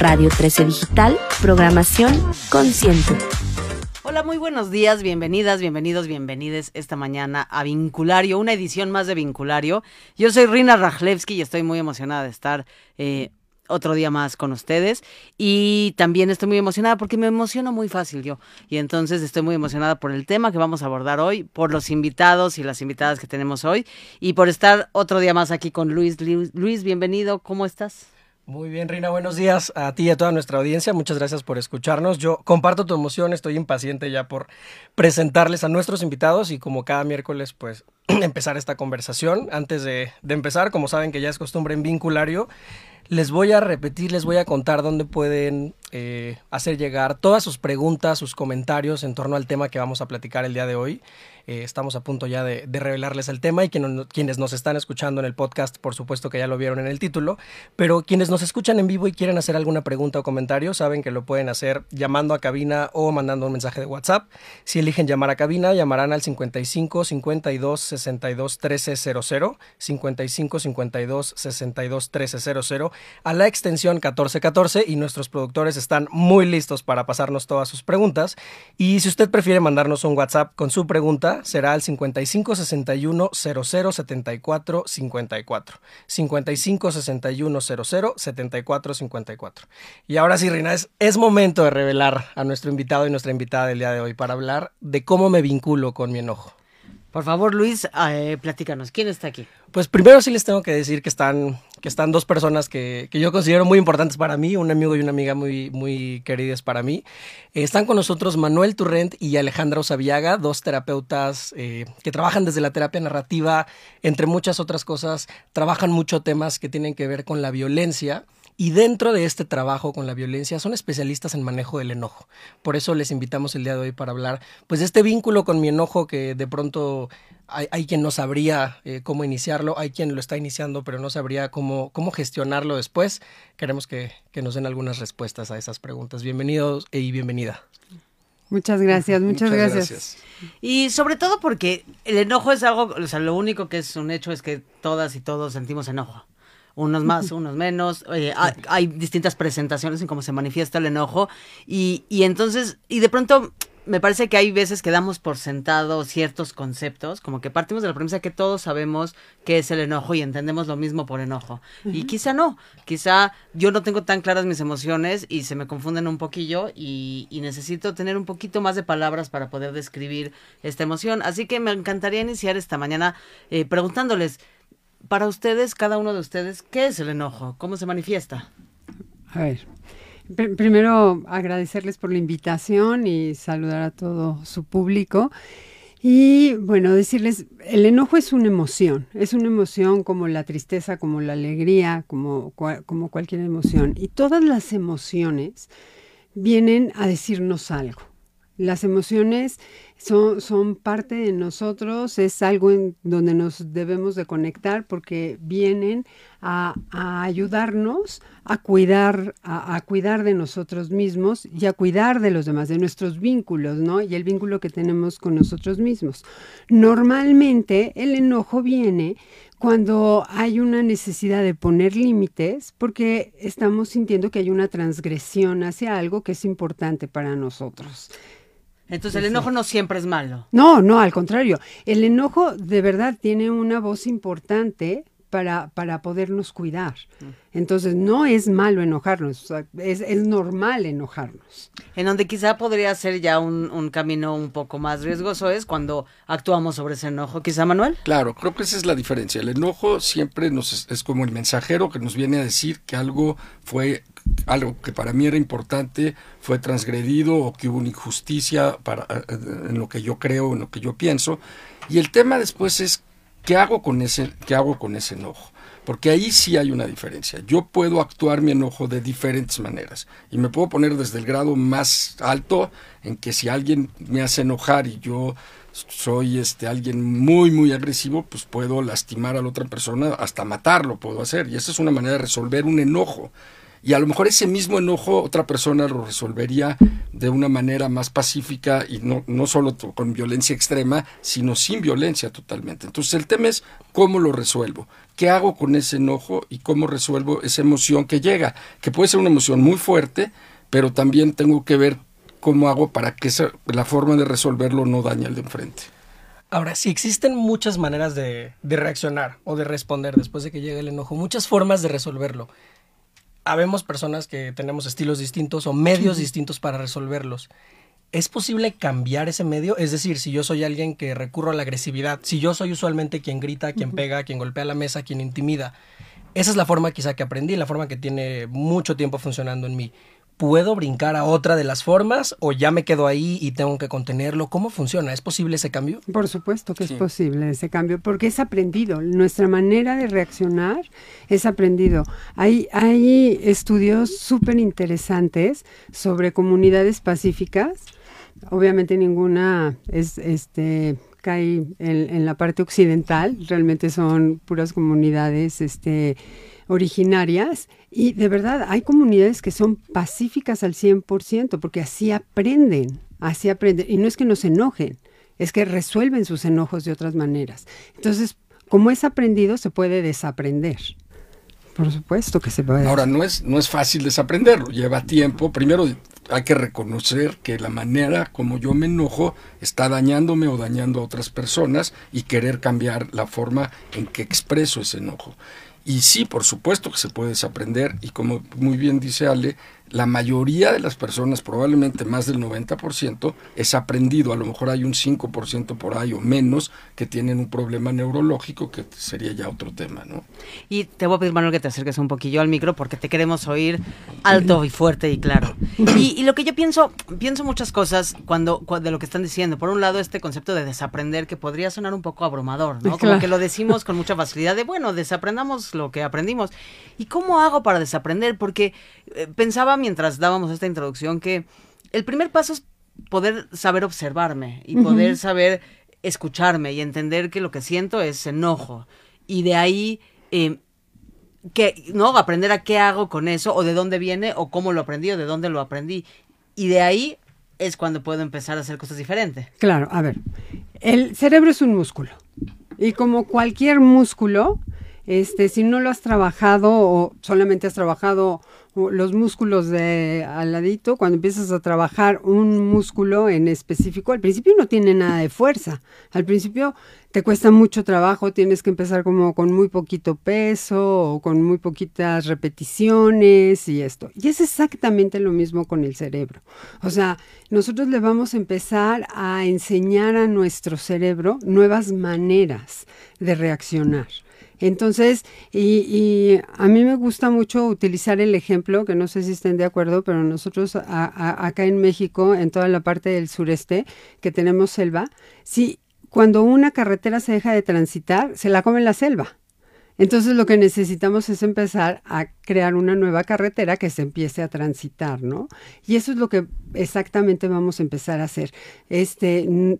Radio 13 Digital, programación consciente. Hola, muy buenos días, bienvenidas, bienvenidos, bienvenides esta mañana a Vinculario, una edición más de Vinculario. Yo soy Rina Rajlewski y estoy muy emocionada de estar eh, otro día más con ustedes. Y también estoy muy emocionada porque me emociono muy fácil yo. Y entonces estoy muy emocionada por el tema que vamos a abordar hoy, por los invitados y las invitadas que tenemos hoy y por estar otro día más aquí con Luis. Luis, Luis bienvenido, ¿cómo estás? Muy bien, Rina, buenos días a ti y a toda nuestra audiencia. Muchas gracias por escucharnos. Yo comparto tu emoción, estoy impaciente ya por presentarles a nuestros invitados y como cada miércoles, pues empezar esta conversación. Antes de, de empezar, como saben que ya es costumbre en Vinculario, les voy a repetir, les voy a contar dónde pueden eh, hacer llegar todas sus preguntas, sus comentarios en torno al tema que vamos a platicar el día de hoy. Eh, estamos a punto ya de, revelarles el tema y quienes nos están escuchando en el podcast, por supuesto que ya lo vieron en el título, pero quienes nos escuchan en vivo y quieren hacer alguna pregunta o comentario, saben que lo pueden hacer llamando a cabina o mandando un mensaje de WhatsApp. Si eligen llamar a cabina, llamarán al 55 52 62 1300, 55 52 62 1300, a la extensión 1414 y nuestros productores están muy listos para pasarnos todas sus preguntas. Y si usted prefiere mandarnos un WhatsApp con su pregunta, será el 55 61 00 74 54. 55 61 00 74 54. Y ahora sí, Rina, es, es momento de revelar a nuestro invitado y nuestra invitada del día de hoy para hablar de cómo me vinculo con mi enojo. Por favor, Luis, eh, platícanos, ¿quién está aquí? Pues primero sí les tengo que decir que están, que están dos personas que, que yo considero muy importantes para mí, un amigo y una amiga muy, muy queridas para mí. Eh, están con nosotros Manuel Turrent y Alejandra Osaviaga, dos terapeutas eh, que trabajan desde la terapia narrativa, entre muchas otras cosas, trabajan mucho temas que tienen que ver con la violencia y dentro de este trabajo con la violencia son especialistas en manejo del enojo. Por eso les invitamos el día de hoy para hablar pues de este vínculo con mi enojo que de pronto hay, quien no sabría eh, cómo iniciarlo, hay quien lo está iniciando pero no sabría cómo, cómo gestionarlo después. Queremos que, nos den algunas respuestas a esas preguntas. Bienvenidos y bienvenida. Muchas gracias, muchas, gracias. Y sobre todo porque el enojo es algo, o sea, lo único que es un hecho es que todas y todos sentimos enojo unos más, unos menos. hay, distintas presentaciones en cómo se manifiesta el enojo. Y, y entonces, y de pronto me parece que hay veces que damos por sentado ciertos conceptos, como que partimos de la premisa que todos sabemos qué es el enojo y entendemos lo mismo por enojo. Y quizá no, quizá yo no tengo tan claras mis emociones y se me confunden un poquillo y, necesito tener un poquito más de palabras para poder describir esta emoción. Así que me encantaría iniciar esta mañana eh, preguntándoles, para ustedes, cada uno de ustedes, ¿qué es el enojo? ¿Cómo se manifiesta? A ver, primero agradecerles por la invitación y saludar a todo su público. Y bueno, decirles, el enojo es una emoción, es una emoción como la tristeza, como la alegría, como, como cualquier emoción. Y todas las emociones vienen a decirnos algo. Las emociones son, parte de nosotros, es algo en donde nos debemos de conectar porque vienen a, ayudarnos a cuidar, a, cuidar de nosotros mismos y a cuidar de los demás, de nuestros vínculos, ¿no? Y el vínculo que tenemos con nosotros mismos. Normalmente el enojo viene cuando hay una necesidad de poner límites porque estamos sintiendo que hay una transgresión hacia algo que es importante para nosotros. Entonces el enojo no siempre es malo. No, no, al contrario. El enojo de verdad tiene una voz importante para, para podernos cuidar. Entonces no es malo enojarnos, es, es, normal enojarnos. En donde quizá podría ser ya un, un, camino un poco más riesgoso es cuando actuamos sobre ese enojo, quizá Manuel. Claro, creo que esa es la diferencia. El enojo siempre nos es, es como el mensajero que nos viene a decir que algo fue algo que para mí era importante fue transgredido o que hubo una injusticia para, eh, en lo que yo creo, en lo que yo pienso. Y el tema después es qué hago con ese, qué hago con ese enojo. Porque ahí sí hay una diferencia. Yo puedo actuar mi enojo de diferentes maneras. Y me puedo poner desde el grado más alto en que si alguien me hace enojar y yo soy este alguien muy muy agresivo, pues puedo lastimar a la otra persona, hasta matarlo puedo hacer. Y esa es una manera de resolver un enojo. Y a lo mejor ese mismo enojo otra persona lo resolvería de una manera más pacífica y no, no solo con violencia extrema, sino sin violencia totalmente. Entonces el tema es cómo lo resuelvo, qué hago con ese enojo y cómo resuelvo esa emoción que llega, que puede ser una emoción muy fuerte, pero también tengo que ver cómo hago para que la forma de resolverlo no dañe al de enfrente. Ahora, si existen muchas maneras de, de, reaccionar o de responder después de que llegue el enojo, muchas formas de resolverlo. Habemos personas que tenemos estilos distintos o medios distintos para resolverlos. ¿Es posible cambiar ese medio? Es decir, si yo soy alguien que recurro a la agresividad, si yo soy usualmente quien grita, quien pega, quien golpea la mesa, quien intimida, esa es la forma quizá que aprendí, la forma que tiene mucho tiempo funcionando en mí. ¿Puedo brincar a otra de las formas o ya me quedo ahí y tengo que contenerlo? ¿Cómo funciona? ¿Es posible ese cambio? Por supuesto que es posible ese cambio, porque es aprendido. Nuestra manera de reaccionar es aprendido. Hay, hay estudios súper interesantes sobre comunidades pacíficas. Obviamente ninguna es este cae en, en la parte occidental, realmente son puras comunidades este, originarias y de verdad hay comunidades que son pacíficas al 100% porque así aprenden, así aprenden. Y no es que nos enojen, es que resuelven sus enojos de otras maneras. Entonces, como es aprendido, se puede desaprender. Por supuesto que se puede. Ahora, no es, no es fácil desaprenderlo, lleva tiempo. Primero hay que reconocer que la manera como yo me enojo está dañándome o dañando a otras personas y querer cambiar la forma en que expreso ese enojo. Y sí, por supuesto que se puede desaprender y como muy bien dice Ale, la mayoría de las personas, probablemente más del 90%, es aprendido. A lo mejor hay un 5% por ahí o menos que tienen un problema neurológico, que sería ya otro tema, ¿no? Y te voy a pedir, Manuel, que te acerques un poquillo al micro porque te queremos oír alto y fuerte y claro. Y, lo que yo pienso, pienso muchas cosas cuando, de lo que están diciendo. Por un lado, este concepto de desaprender que podría sonar un poco abrumador, ¿no? Como que lo decimos con mucha facilidad de, bueno, desaprendamos lo que aprendimos. ¿Y cómo hago para desaprender? Porque eh, pensaba mientras dábamos esta introducción que el primer paso es poder saber observarme y poder saber escucharme y entender que lo que siento es enojo. Y de ahí, eh, que, ¿no? Aprender a qué hago con eso, o de dónde viene, o cómo lo aprendí, o de dónde lo aprendí. Y de ahí es cuando puedo empezar a hacer cosas diferentes. Claro, a ver, el cerebro es un músculo. Y como cualquier músculo, este, si no lo has trabajado o solamente has trabajado los músculos de al ladito, cuando empiezas a trabajar un músculo en específico, al principio no tiene nada de fuerza. Al principio te cuesta mucho trabajo, tienes que empezar como con muy poquito peso o con muy poquitas repeticiones y esto. Y es exactamente lo mismo con el cerebro. O sea, nosotros le vamos a empezar a enseñar a nuestro cerebro nuevas maneras de reaccionar. Entonces, y, a mí me gusta mucho utilizar el ejemplo, que no sé si estén de acuerdo, pero nosotros acá en México, en toda la parte del sureste, que tenemos selva, si cuando una carretera se deja de transitar, se la come la selva. Entonces lo que necesitamos es empezar a crear una nueva carretera que se empiece a transitar, ¿no? Y eso es lo que exactamente vamos a empezar a hacer. Este,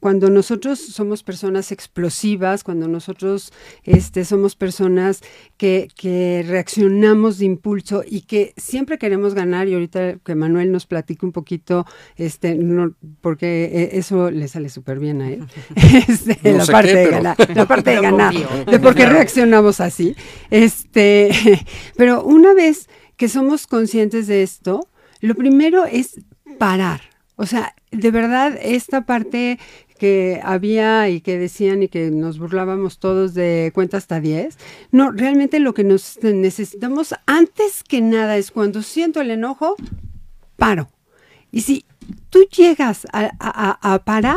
cuando nosotros somos personas explosivas, cuando nosotros este, somos personas que, que, reaccionamos de impulso y que siempre queremos ganar, y ahorita que Manuel nos platique un poquito, este, no, porque e, eso le sale súper bien a él, este, la, parte de ganar, la parte de ganar, de por qué reaccionamos así. Este, pero una vez que somos conscientes de esto, lo primero es parar. O sea, de verdad, esta parte que había y que decían y que nos burlábamos todos de cuenta hasta 10. No, realmente lo que nos necesitamos antes que nada es cuando siento el enojo, paro. Y si tú llegas a, parar,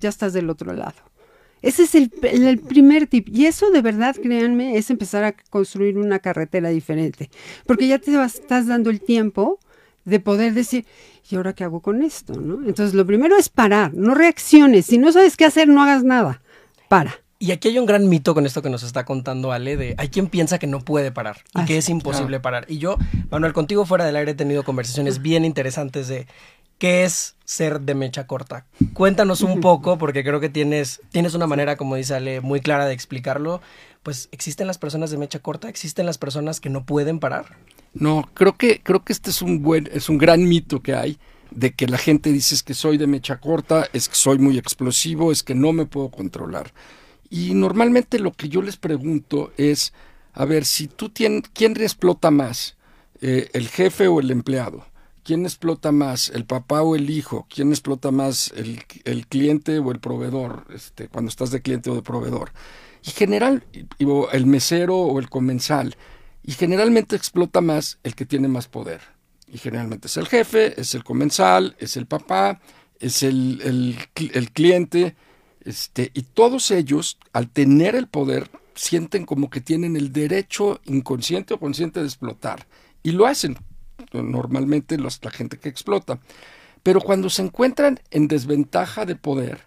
ya estás del otro lado. Ese es el, el, primer tip. Y eso de verdad, créanme, es empezar a construir una carretera diferente. Porque ya te estás dando el tiempo de poder decir, ¿y ahora qué hago con esto? ¿no? Entonces, lo primero es parar, no reacciones. Si no sabes qué hacer, no hagas nada. Para. Y aquí hay un gran mito con esto que nos está contando Ale, de hay quien piensa que no puede parar y que es imposible parar. Y yo, Manuel, contigo fuera del aire he tenido conversaciones bien interesantes de qué es ser de mecha corta. Cuéntanos un poco, porque creo que tienes, tienes una manera, como dice Ale, muy clara de explicarlo pues existen las personas de mecha corta, existen las personas que no pueden parar. No, creo que creo que este es un buen es un gran mito que hay de que la gente dice es que soy de mecha corta, es que soy muy explosivo, es que no me puedo controlar. Y normalmente lo que yo les pregunto es, a ver, si tú tienes, ¿quién explota más? Eh, ¿El jefe o el empleado? ¿Quién explota más? ¿El papá o el hijo? ¿Quién explota más? ¿El, el cliente o el proveedor? Este, cuando estás de cliente o de proveedor. Y general, el mesero o el comensal. Y generalmente explota más el que tiene más poder. Y generalmente es el jefe, es el comensal, es el papá, es el, el, cliente. Este, y todos ellos, al tener el poder, sienten como que tienen el derecho inconsciente o consciente de explotar. Y lo hacen normalmente los, la gente que explota. Pero cuando se encuentran en desventaja de poder,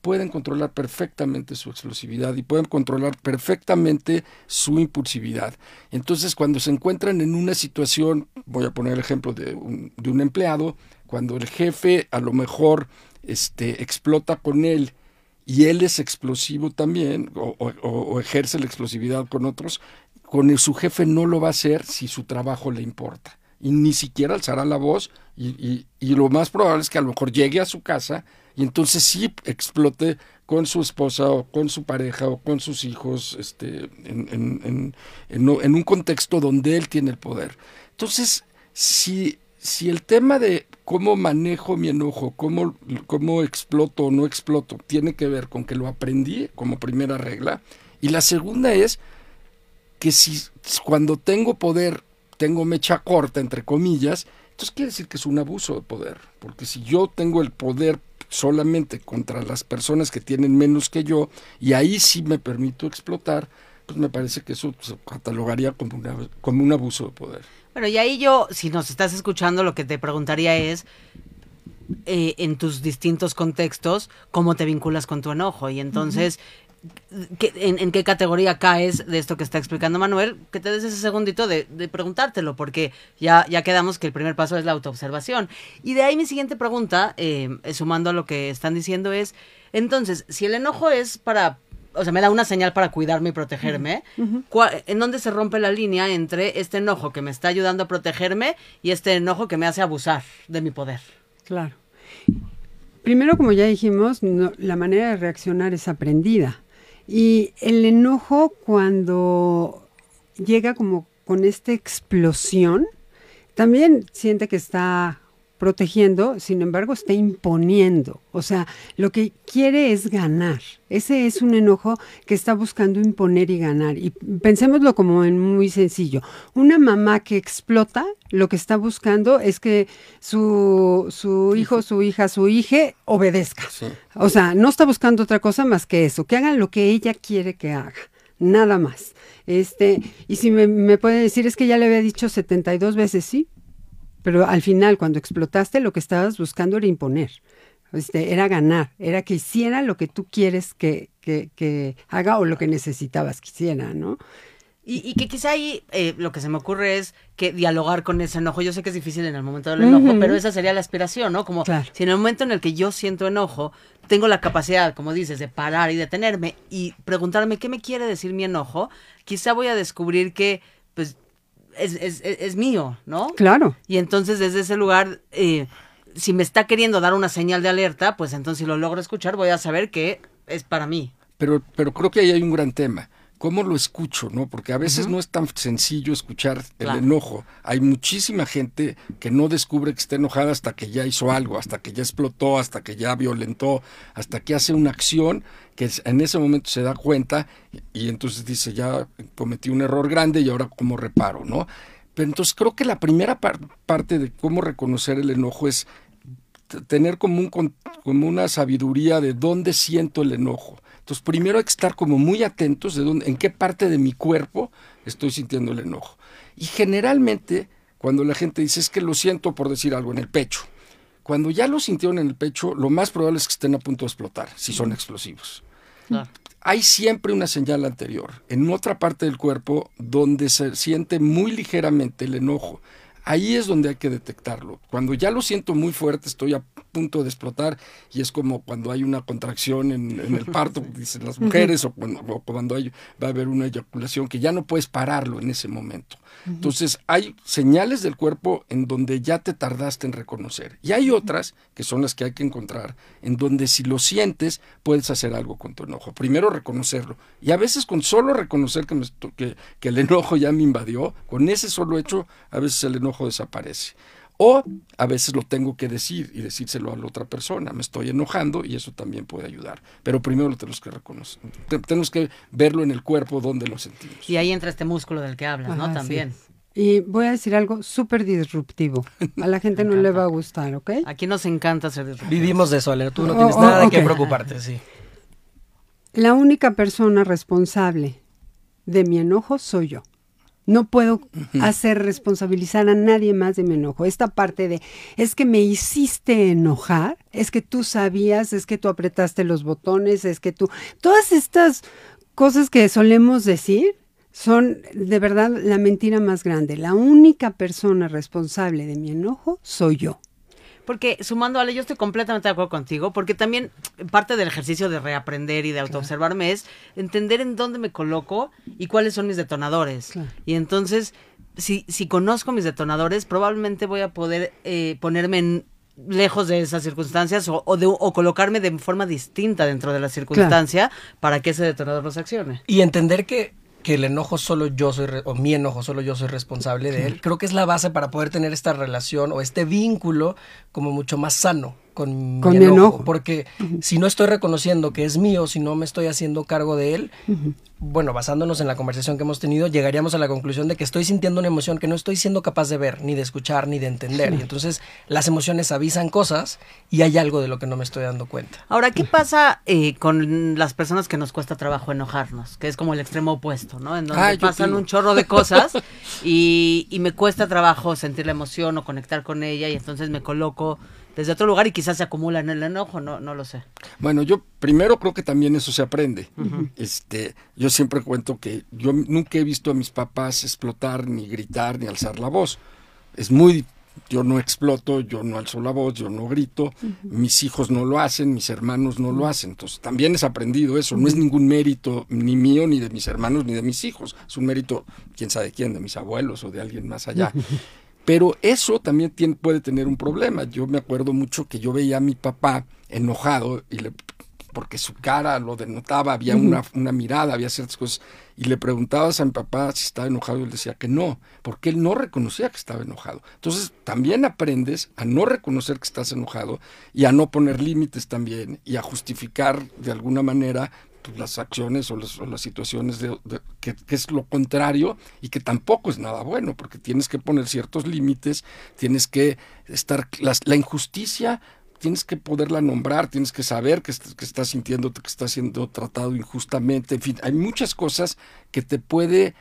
pueden controlar perfectamente su explosividad y pueden controlar perfectamente su impulsividad. Entonces, cuando se encuentran en una situación, voy a poner el ejemplo de un, empleado, cuando el jefe a lo mejor este, explota con él y él es explosivo también o, o, ejerce la explosividad con otros, con su jefe no lo va a hacer si su trabajo le importa y ni siquiera alzará la voz y, y, y, lo más probable es que a lo mejor llegue a su casa y entonces sí explote con su esposa o con su pareja o con sus hijos este, en, en, un contexto donde él tiene el poder. Entonces, si, si el tema de cómo manejo mi enojo, cómo, cómo exploto o no exploto, tiene que ver con que lo aprendí como primera regla, y la segunda es que si cuando tengo poder, tengo mecha corta, entre comillas, entonces quiere decir que es un abuso de poder, porque si yo tengo el poder solamente contra las personas que tienen menos que yo y ahí sí me permito explotar, pues me parece que eso se catalogaría como, una, como un abuso de poder. Bueno, y ahí yo, si nos estás escuchando, lo que te preguntaría es, eh, en tus distintos contextos, cómo te vinculas con tu enojo. Y entonces, en, qué categoría caes de esto que está explicando Manuel, que te des ese segundito de, preguntártelo, porque ya, ya quedamos que el primer paso es la autoobservación. Y de ahí mi siguiente pregunta, eh, sumando a lo que están diciendo, es, entonces, si el enojo es para, o sea, me da una señal para cuidarme y protegerme, ¿en dónde se rompe la línea entre este enojo que me está ayudando a protegerme y este enojo que me hace abusar de mi poder? Claro. Primero, como ya dijimos, la manera de reaccionar es aprendida. Y el enojo cuando llega como con esta explosión, también siente que está protegiendo, sin embargo está imponiendo. O sea, lo que quiere es ganar. Ese es un enojo que está buscando imponer y ganar. Y pensémoslo como en muy sencillo. Una mamá que explota, lo que está buscando es que su, su hijo, su hija, su hija obedezca. O sea, no está buscando otra cosa más que eso, que hagan lo que ella quiere que haga. Nada más. Este, y si me, me puede decir, es que ya le había dicho 72 veces, sí, pero al final, cuando explotaste, lo que estabas buscando era imponer, este, era ganar, era que hiciera lo que tú quieres que, que, haga o lo que necesitabas que hiciera, ¿no? Y, que quizá ahí eh, lo que se me ocurre es que dialogar con ese enojo. Yo sé que es difícil en el momento del enojo, pero esa sería la aspiración, ¿no? Como si en el momento en el que yo siento enojo, tengo la capacidad, como dices, de parar y detenerme y preguntarme qué me quiere decir mi enojo, quizá voy a descubrir que, es, es, es, mío, ¿no? Claro. Y entonces desde ese lugar, eh, si me está queriendo dar una señal de alerta, pues entonces si lo logro escuchar voy a saber que es para mí. Pero, pero creo que ahí hay un gran tema cómo lo escucho, ¿no? Porque a veces no es tan sencillo escuchar el enojo. Hay muchísima gente que no descubre que está enojada hasta que ya hizo algo, hasta que ya explotó, hasta que ya violentó, hasta que hace una acción que en ese momento se da cuenta y entonces dice, ya cometí un error grande y ahora cómo reparo, ¿no? Pero entonces creo que la primera parte de cómo reconocer el enojo es tener como, un, como una sabiduría de dónde siento el enojo entonces, primero hay que estar como muy atentos de dónde, en qué parte de mi cuerpo estoy sintiendo el enojo. Y generalmente, cuando la gente dice es que lo siento por decir algo en el pecho, cuando ya lo sintieron en el pecho, lo más probable es que estén a punto de explotar, si son explosivos. Hay siempre una señal anterior, en otra parte del cuerpo, donde se siente muy ligeramente el enojo. Ahí es donde hay que detectarlo. Cuando ya lo siento muy fuerte, estoy a punto de explotar y es como cuando hay una contracción en, en el parto, dicen las mujeres, o cuando, o cuando hay, va a haber una eyaculación que ya no puedes pararlo en ese momento. Entonces hay señales del cuerpo en donde ya te tardaste en reconocer y hay otras que son las que hay que encontrar en donde si lo sientes puedes hacer algo con tu enojo. Primero reconocerlo y a veces con solo reconocer que, me esto- que, que el enojo ya me invadió, con ese solo hecho a veces el enojo desaparece. O a veces lo tengo que decir y decírselo a la otra persona. Me estoy enojando y eso también puede ayudar. Pero primero lo tenemos que reconocer. Te- Tenemos que verlo en el cuerpo donde lo sentimos. Y ahí entra este músculo del que hablas, ¿no? También. sí. Y voy a decir algo súper disruptivo. A la gente no le va a gustar, ¿ok? Aquí nos encanta hacer disruptivos. Vivimos de eso, Ale. Tú no Oh, tienes oh, nada de qué ok. preocuparte, sí. La única persona responsable de mi enojo soy yo. No puedo hacer responsabilizar a nadie más de mi enojo. Esta parte de, es que me hiciste enojar, es que tú sabías, es que tú apretaste los botones, es que tú... Todas estas cosas que solemos decir son de verdad la mentira más grande. La única persona responsable de mi enojo soy yo. Porque sumando, Ale, yo estoy completamente de acuerdo contigo, porque también parte del ejercicio de reaprender y de autoobservarme es entender en dónde me coloco y cuáles son mis detonadores. Claro. Y entonces, si, si conozco mis detonadores, probablemente voy a poder eh, ponerme en lejos de esas circunstancias o, o de, o colocarme de forma distinta dentro de la circunstancia para que ese detonador nos accione. Y entender que, que el enojo solo yo soy, o mi enojo solo yo soy responsable de él, creo que es la base para poder tener esta relación o este vínculo como mucho más sano con, Con mi mi enojo. enojo. Porque si no estoy reconociendo que es mío, si no me estoy haciendo cargo de él, bueno, basándonos en la conversación que hemos tenido, llegaríamos a la conclusión de que estoy sintiendo una emoción que no estoy siendo capaz de ver, ni de escuchar, ni de entender. Y entonces las emociones avisan cosas y hay algo de lo que no me estoy dando cuenta. Ahora, ¿qué pasa eh, con las personas que nos cuesta trabajo enojarnos? Que es como el extremo opuesto, ¿no? En donde Ah, pasan un chorro de cosas y, y me cuesta trabajo sentir la emoción o conectar con ella y entonces me coloco desde otro lugar y quizás se acumula en el enojo, no, no lo sé. Bueno, yo primero creo que también eso se aprende. Este, yo siempre cuento que yo nunca he visto a mis papás explotar, ni gritar, ni alzar la voz. Es muy, yo no exploto, yo no alzo la voz, yo no grito, mis hijos no lo hacen, mis hermanos no lo hacen. Entonces, también es aprendido eso. No es ningún mérito ni mío, ni de mis hermanos, ni de mis hijos. Es un mérito, quién sabe quién, de mis abuelos o de alguien más allá. Pero eso también tiene- puede tener un problema. Yo me acuerdo mucho que yo veía a mi papá enojado y le, porque su cara lo denotaba, había una, una mirada, había ciertas cosas. Y le preguntabas a mi papá si estaba enojado y él decía que no, porque él no reconocía que estaba enojado. Entonces también aprendes a no reconocer que estás enojado y a no poner límites también y a justificar de alguna manera las acciones o, las- o las situaciones de, que, es lo contrario y que tampoco es nada bueno, porque tienes que poner ciertos límites, tienes que estar, las- la injusticia tienes que poderla nombrar, tienes que saber que, que estás sintiéndote, que estás siendo tratado injustamente, en fin, hay muchas cosas que te puede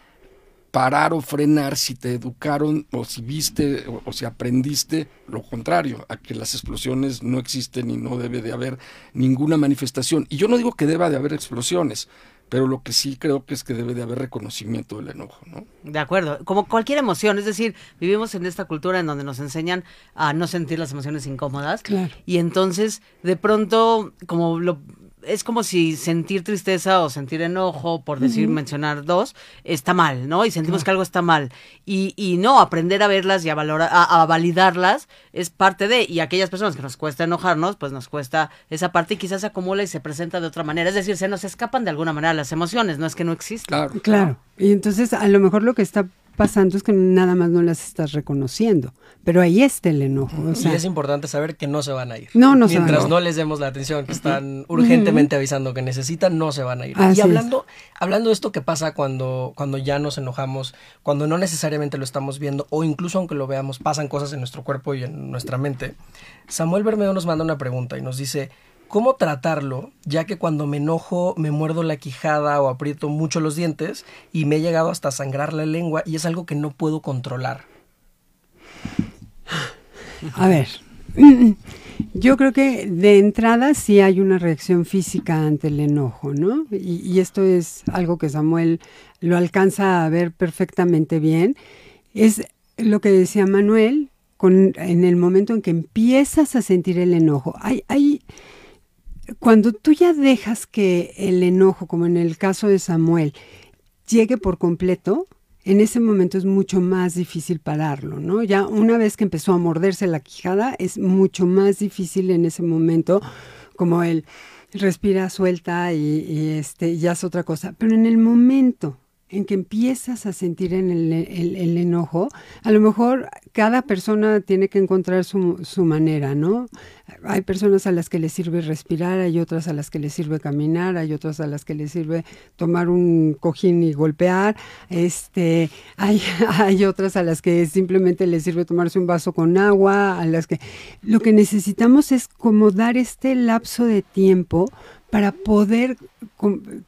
parar o frenar si te educaron o si viste o, o si aprendiste lo contrario, a que las explosiones no existen y no debe de haber ninguna manifestación. Y yo no digo que deba de haber explosiones, pero lo que sí creo que es que debe de haber reconocimiento del enojo, ¿no? De acuerdo, como cualquier emoción, es decir, vivimos en esta cultura en donde nos enseñan a no sentir las emociones incómodas Claro. y entonces de pronto como lo es como si sentir tristeza o sentir enojo, por decir, mencionar dos, está mal, ¿no? Y sentimos que algo está mal. Y, y no, aprender a verlas y a, valorar, a, a validarlas es parte de, y aquellas personas que nos cuesta enojarnos, pues nos cuesta esa parte y quizás se acumula y se presenta de otra manera. Es decir, se nos escapan de alguna manera las emociones, no es que no existan. Claro. Claro. Y entonces a lo mejor lo que está pasando es que nada más no las estás reconociendo. Pero ahí está el enojo. O sea, y es importante saber que no se van a ir. No, no se van a Mientras ir. no les demos la atención que están urgentemente avisando que necesitan, no se van a ir. Así y es. hablando, hablando de esto que pasa cuando, cuando ya nos enojamos, cuando no necesariamente lo estamos viendo, o incluso aunque lo veamos, pasan cosas en nuestro cuerpo y en nuestra mente. Samuel Bermedo nos manda una pregunta y nos dice. ¿Cómo tratarlo? Ya que cuando me enojo me muerdo la quijada o aprieto mucho los dientes y me he llegado hasta sangrar la lengua y es algo que no puedo controlar. A ver, yo creo que de entrada sí hay una reacción física ante el enojo, ¿no? Y, esto es algo que Samuel lo alcanza a ver perfectamente bien. Es lo que decía Manuel, en el momento en que empiezas a sentir el enojo. Hay, hay, cuando tú ya dejas que el enojo, como en el caso de Samuel, llegue por completo, en ese momento es mucho más difícil pararlo, ¿no? Ya una vez que empezó a morderse la quijada, es mucho más difícil en ese momento, como él respira suelta y, este, ya es otra cosa. Pero en el momento en que empiezas a sentir en el, enojo, a lo mejor cada persona tiene que encontrar su, manera, ¿no? Hay personas a las que les sirve respirar, hay otras a las que les sirve caminar, hay otras a las que les sirve tomar un cojín y golpear, este, hay, hay otras a las que simplemente les sirve tomarse un vaso con agua, a las que lo que necesitamos es como dar este lapso de tiempo para poder,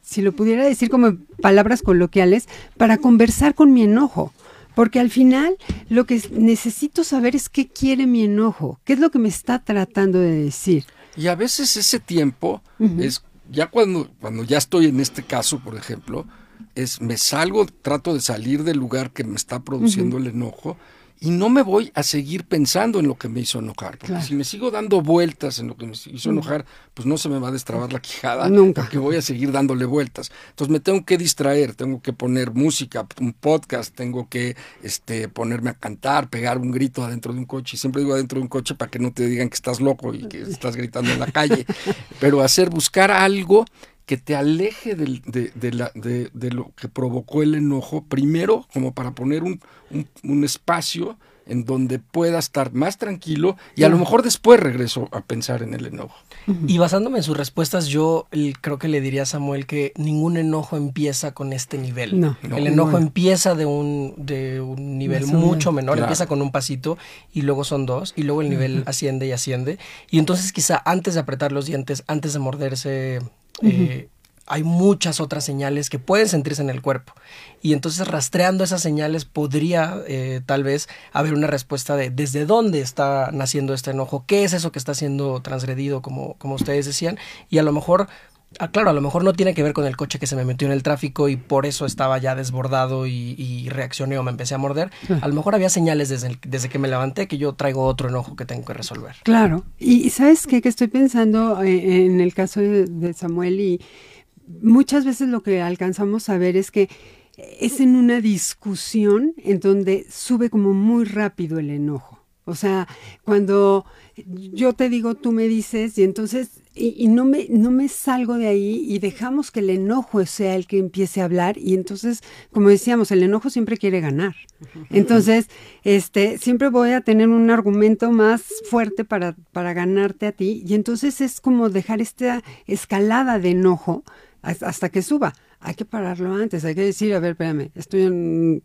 si lo pudiera decir como palabras coloquiales, para conversar con mi enojo. Porque al final lo que necesito saber es qué quiere mi enojo, qué es lo que me está tratando de decir. Y a veces ese tiempo es, ya cuando, cuando ya estoy en este caso, por ejemplo, es me salgo, trato de salir del lugar que me está produciendo el enojo y no me voy a seguir pensando en lo que me hizo enojar. Porque si me sigo dando vueltas en lo que me hizo enojar, pues no se me va a destrabar la quijada. Nunca. Porque voy a seguir dándole vueltas. Entonces me tengo que distraer, tengo que poner música, un podcast, tengo que este, ponerme a cantar, pegar un grito adentro de un coche. Y siempre digo adentro de un coche para que no te digan que estás loco y que estás gritando en la calle. Pero hacer, buscar algo que te aleje de, de, la, de, lo que provocó el enojo, primero como para poner un, un, espacio en donde pueda estar más tranquilo y a lo mejor después regreso a pensar en el enojo. Y basándome en sus respuestas, yo creo que le diría a Samuel que ningún enojo empieza con este nivel. No, el enojo empieza de un, de un nivel mucho menor, empieza con un pasito y luego son dos y luego el nivel asciende y asciende. Y entonces quizá antes de apretar los dientes, antes de morderse eh, hay muchas otras señales que pueden sentirse en el cuerpo. Y entonces rastreando esas señales podría eh, tal vez haber una respuesta de desde dónde está naciendo este enojo, qué es eso que está siendo transgredido, como, como ustedes decían. Y a lo mejor Ah, claro, a lo mejor no tiene que ver con el coche que se me metió en el tráfico y por eso estaba ya desbordado y, reaccioné o me empecé a morder. A lo mejor había señales desde, desde que me levanté que yo traigo otro enojo que tengo que resolver. Claro. Y ¿sabes qué? Que estoy pensando eh, en el caso de Samuel y muchas veces lo que alcanzamos a ver es que es en una discusión en donde sube como muy rápido el enojo. O sea, cuando yo te digo, tú me dices, y entonces, y, no, me, no me salgo de ahí y dejamos que el enojo sea el que empiece a hablar, y entonces, como decíamos, el enojo siempre quiere ganar. Entonces, este, siempre voy a tener un argumento más fuerte para, para ganarte a ti, y entonces es como dejar esta escalada de enojo hasta que suba. Hay que pararlo antes, hay que decir, a ver, espérame, estoy en,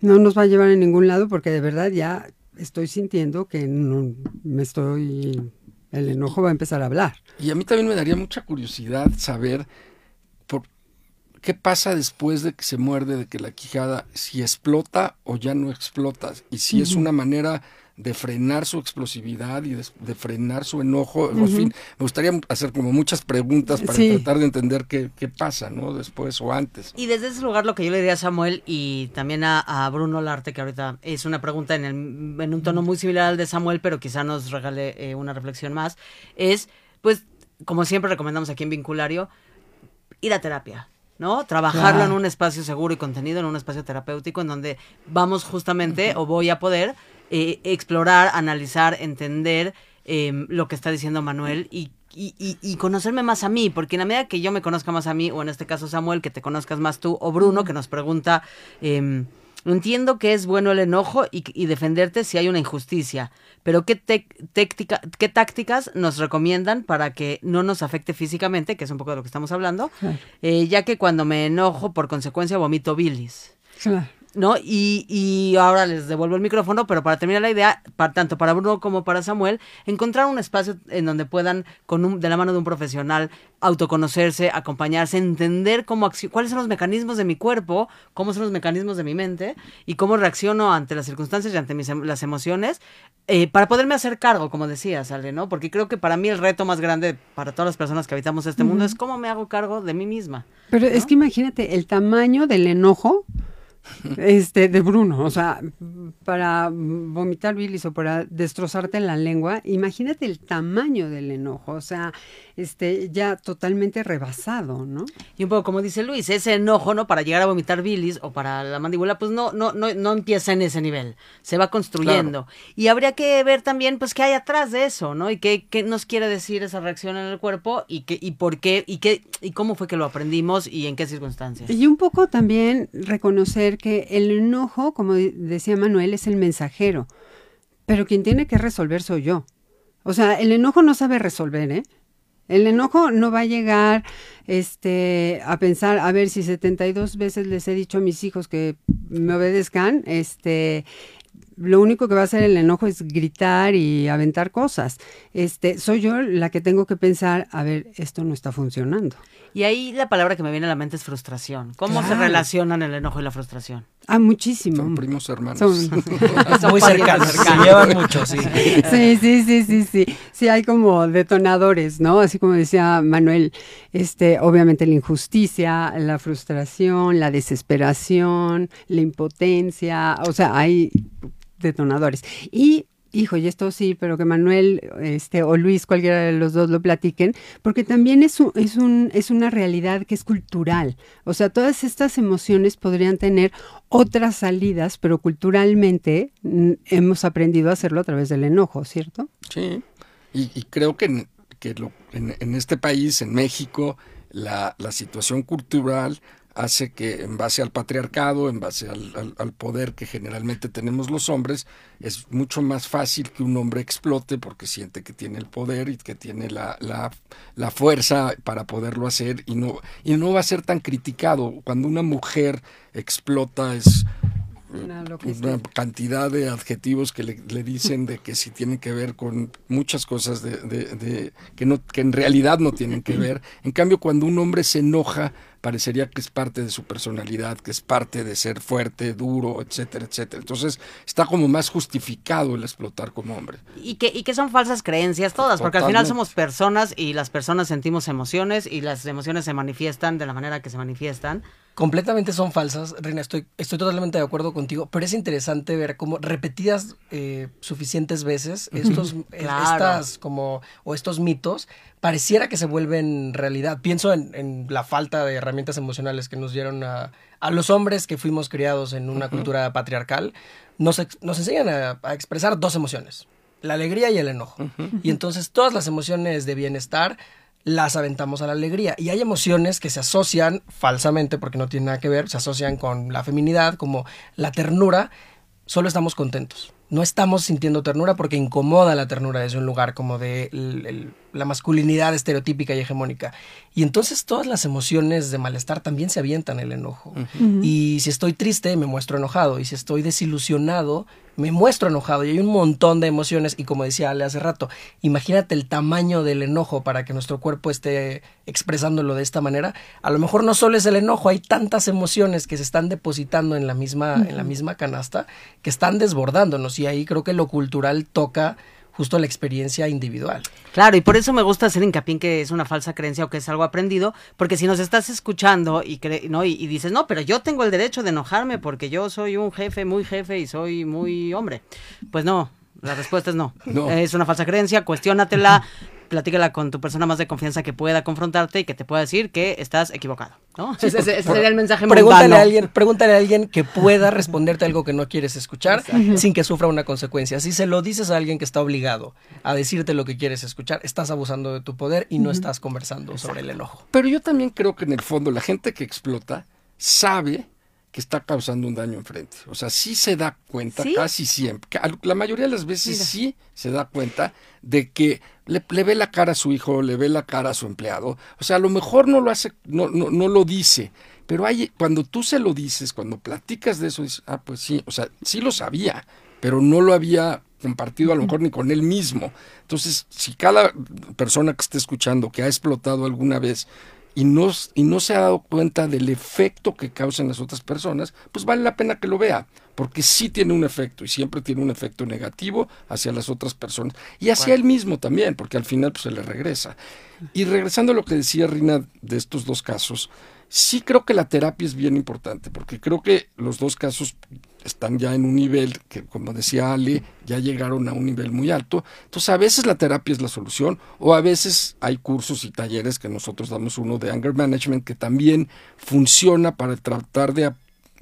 no nos va a llevar a ningún lado porque de verdad ya estoy sintiendo que no, me estoy, el enojo va a empezar a hablar. Y a mí también me daría mucha curiosidad saber por qué pasa después de que se muerde, de que la quijada, si explota o ya no explota, y si es una manera de frenar su explosividad y de, frenar su enojo. En fin, me gustaría hacer como muchas preguntas para tratar de entender qué, pasa, ¿no? Después o antes. Y desde ese lugar lo que yo le diría a Samuel y también a, Bruno Larte, que ahorita es una pregunta en, el, en un tono muy similar al de Samuel, pero quizá nos regale eh, una reflexión más, es, pues, como siempre recomendamos aquí en Vinculario, ir a terapia. ¿no? Trabajarlo en un espacio seguro y contenido, en un espacio terapéutico en donde vamos justamente o voy a poder eh, explorar, analizar, entender em, lo que está diciendo Manuel y, y, conocerme más a mí, porque en la medida que yo me conozca más a mí, o en este caso Samuel, que te conozcas más tú, o Bruno, que nos pregunta, em, entiendo que es bueno el enojo y, defenderte si hay una injusticia, pero ¿qué, ¿qué tácticas nos recomiendan para que no nos afecte físicamente, que es un poco de lo que estamos hablando, eh, ya que cuando me enojo, por consecuencia, vomito bilis? Claro. ¿No? Y, y, ahora les devuelvo el micrófono, pero para terminar la idea, tanto para Bruno como para Samuel, encontrar un espacio en donde puedan, con un, de la mano de un profesional, autoconocerse, acompañarse, entender cómo cuáles son los mecanismos de mi cuerpo, cómo son los mecanismos de mi mente y cómo reacciono ante las circunstancias y ante mis, em, las emociones, eh, para poderme hacer cargo, como decías, Ale, ¿no? Porque creo que para mí el reto más grande para todas las personas que habitamos este mundo es cómo me hago cargo de mí misma. Pero es que imagínate el tamaño del enojo este, de Bruno, o sea, para vomitar bilis o para destrozarte la lengua, imagínate el tamaño del enojo, o sea, este, ya totalmente rebasado, ¿no? Y un poco como dice Luis, ese enojo, ¿no? Para llegar a vomitar bilis o para la mandíbula, pues no, no, no, no empieza en ese nivel, se va construyendo. Y habría que ver también, pues, qué hay atrás de eso, ¿no? Y qué, qué nos quiere decir esa reacción en el cuerpo y qué, y por qué, y qué, y cómo fue que lo aprendimos y en qué circunstancias. Y un poco también reconocer que el enojo, como decía Manuel, es el mensajero, pero quien tiene que resolver soy yo. O sea, el enojo no sabe resolver, ¿eh? El enojo no va a llegar este, a pensar, a ver, si 72 veces les he dicho a mis hijos que me obedezcan, este, lo único que va a hacer el enojo es gritar y aventar cosas. Este, soy yo la que tengo que pensar, a ver, esto no está funcionando. Y ahí la palabra que me viene a la mente es frustración. ¿Cómo se relacionan el enojo y la frustración? Ah, muchísimo. Son primos hermanos. Son, muy cercanos, se llevan mucho, sí. Sí, sí, sí, sí, sí. Sí, hay como detonadores, ¿no? Así como decía Manuel, este, obviamente la injusticia, la frustración, la desesperación, la impotencia, o sea, hay detonadores. Y hijo, y esto sí, pero que Manuel este, o Luis, cualquiera de los dos lo platiquen, porque también es, un, es, un, es una realidad que es cultural. O sea, todas estas emociones podrían tener otras salidas, pero culturalmente mm, hemos aprendido a hacerlo a través del enojo, ¿cierto? Sí, y, creo que, que en, en, este país, en México, la, la situación cultural hace que en base al patriarcado, en base al, poder que generalmente tenemos los hombres, es mucho más fácil que un hombre explote porque siente que tiene el poder y que tiene la, la, fuerza para poderlo hacer y no, y no va a ser tan criticado. Cuando una mujer explota es una, cantidad de adjetivos que le, dicen de que si tienen que ver con muchas cosas de, de, que no que en realidad no tienen que ver. En cambio, cuando un hombre se enoja, parecería que es parte de su personalidad, que es parte de ser fuerte, duro, etcétera, etcétera. Entonces está como más justificado el explotar como hombre. Y que, y que son falsas creencias todas, porque al final somos personas y las personas sentimos emociones y las emociones se manifiestan de la manera que se manifiestan. Completamente son falsas, Reina, estoy, estoy totalmente de acuerdo contigo, pero es interesante ver cómo repetidas eh, suficientes veces estos, estas como, o estos mitos pareciera que se vuelven realidad. Pienso en, la falta de herramientas emocionales que nos dieron a, los hombres que fuimos criados en una cultura patriarcal. Nos, nos enseñan a, expresar dos emociones, la alegría y el enojo. Y entonces todas las emociones de bienestar las aventamos a la alegría. Y hay emociones que se asocian falsamente, porque no tienen nada que ver, se asocian con la feminidad, como la ternura. Solo estamos contentos no estamos sintiendo ternura porque incomoda la ternura desde un lugar como de la masculinidad estereotípica y hegemónica. Y entonces todas las emociones de malestar también se avientan el enojo. Y si estoy triste, me muestro enojado. Y si estoy desilusionado, me muestro enojado. Y hay un montón de emociones. Y como decía Ale hace rato, imagínate el tamaño del enojo para que nuestro cuerpo esté expresándolo de esta manera. A lo mejor no solo es el enojo, hay tantas emociones que se están depositando en la misma, en la misma canasta que están desbordándonos. Y ahí creo que lo cultural toca justo la experiencia individual. Claro, y por eso me gusta hacer hincapié en que es una falsa creencia o que es algo aprendido, porque si nos estás escuchando y, ¿no? y, dices, no, pero yo tengo el derecho de enojarme porque yo soy un jefe muy jefe y soy muy hombre, pues no, la respuesta es no. no. Es una falsa creencia, cuestiónatela, platícala con tu persona más de confianza que pueda confrontarte y que te pueda decir que estás equivocado. ¿no? ese, sería el mensaje pregúntale a alguien Pregúntale a alguien que pueda responderte algo que no quieres escuchar sin que sufra una consecuencia. Si se lo dices a alguien que está obligado a decirte lo que quieres escuchar, estás abusando de tu poder y no estás conversando sobre el enojo. Pero yo también creo que en el fondo la gente que explota sabe que está causando un daño enfrente. O sea, sí se da cuenta, casi siempre, la mayoría de las veces sí se da cuenta de que le, ve la cara a su hijo, le ve la cara a su empleado. O sea, a lo mejor no lo hace, no, no, no lo dice, pero hay, cuando tú se lo dices, cuando platicas de eso, dices, ah, pues sí, o sea, sí lo sabía, pero no lo había compartido a lo mejor ni con él mismo. Entonces, si cada persona que esté escuchando que ha explotado alguna vez y no, y no se ha dado cuenta del efecto que causan las otras personas, pues vale la pena que lo vea, porque sí tiene un efecto y siempre tiene un efecto negativo hacia las otras personas y hacia él mismo también, porque al final pues, se le regresa. Y regresando a lo que decía Rina de estos dos casos, Sí creo que la terapia es bien importante, porque creo que los dos casos están ya en un nivel que, como decía Ale, ya llegaron a un nivel muy alto. Entonces, a veces la terapia es la solución, o a veces hay cursos y talleres que nosotros damos uno de anger management que también funciona para tratar de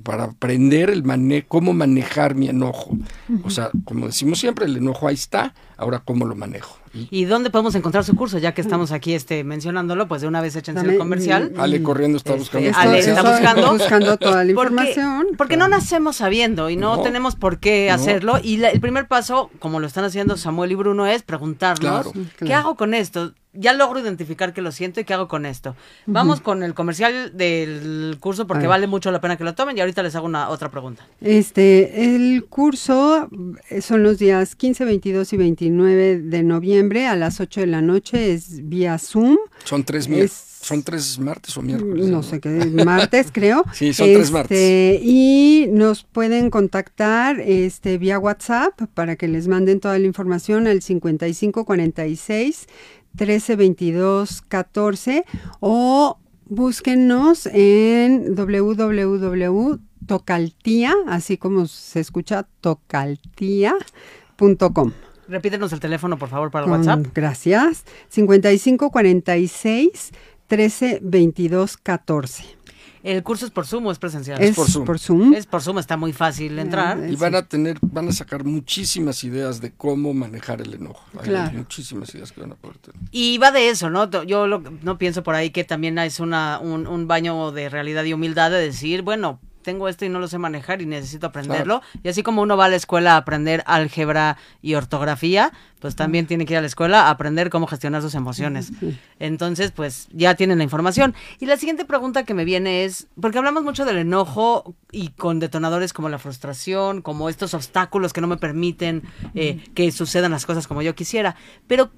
para aprender el mane cómo manejar mi enojo. O sea, como decimos siempre, el enojo ahí está, ahora cómo lo manejo. Y, dónde podemos encontrar su curso? Ya que estamos aquí este, mencionándolo, pues de una vez échense el comercial. Ale corriendo está este, buscando. Ale está buscando, buscando toda la información. Porque, no nacemos sabiendo y no, tenemos por qué hacerlo. Y el primer paso, como lo están haciendo Samuel y Bruno, es preguntarnos, ¿qué hago con esto? ya logro identificar que lo siento y qué hago con esto. Vamos con el comercial del curso porque vale mucho la pena que lo tomen y ahorita les hago una otra pregunta. Este, el curso eh, son los días 15, 22 y 29 de noviembre a las 8 de la noche, es vía Zoom. Son tres ¿Son tres martes o miércoles? No, sé qué, martes creo. sí, son tres martes. Este, y nos pueden contactar este, vía WhatsApp para que les manden toda la información al 5546 13 22 14 o búsquenos en www.tocaltia, así como se escucha, tocaltia.com. Repítenos el teléfono, por favor, para el WhatsApp. Gracias. 55 46 13 22 14. ¿El curso es por Zoom o es presencial? Es, por, Zoom. Es por Zoom, está muy fácil entrar. Y van a tener, van a sacar muchísimas ideas de cómo manejar el enojo. Hay muchísimas ideas que van a poder tener. Y va de eso, ¿no? Yo no pienso por ahí que también es una, un, un baño de realidad y humildad de decir, bueno, tengo esto y no lo sé manejar y necesito aprenderlo. Y así como uno va a la escuela a aprender álgebra y ortografía, pues también tiene que ir a la escuela a aprender cómo gestionar sus emociones. Entonces, pues ya tienen la información. Y la siguiente pregunta que me viene es, porque hablamos mucho del enojo y con detonadores como la frustración, como estos obstáculos que no me permiten eh, que sucedan las cosas como yo quisiera, pero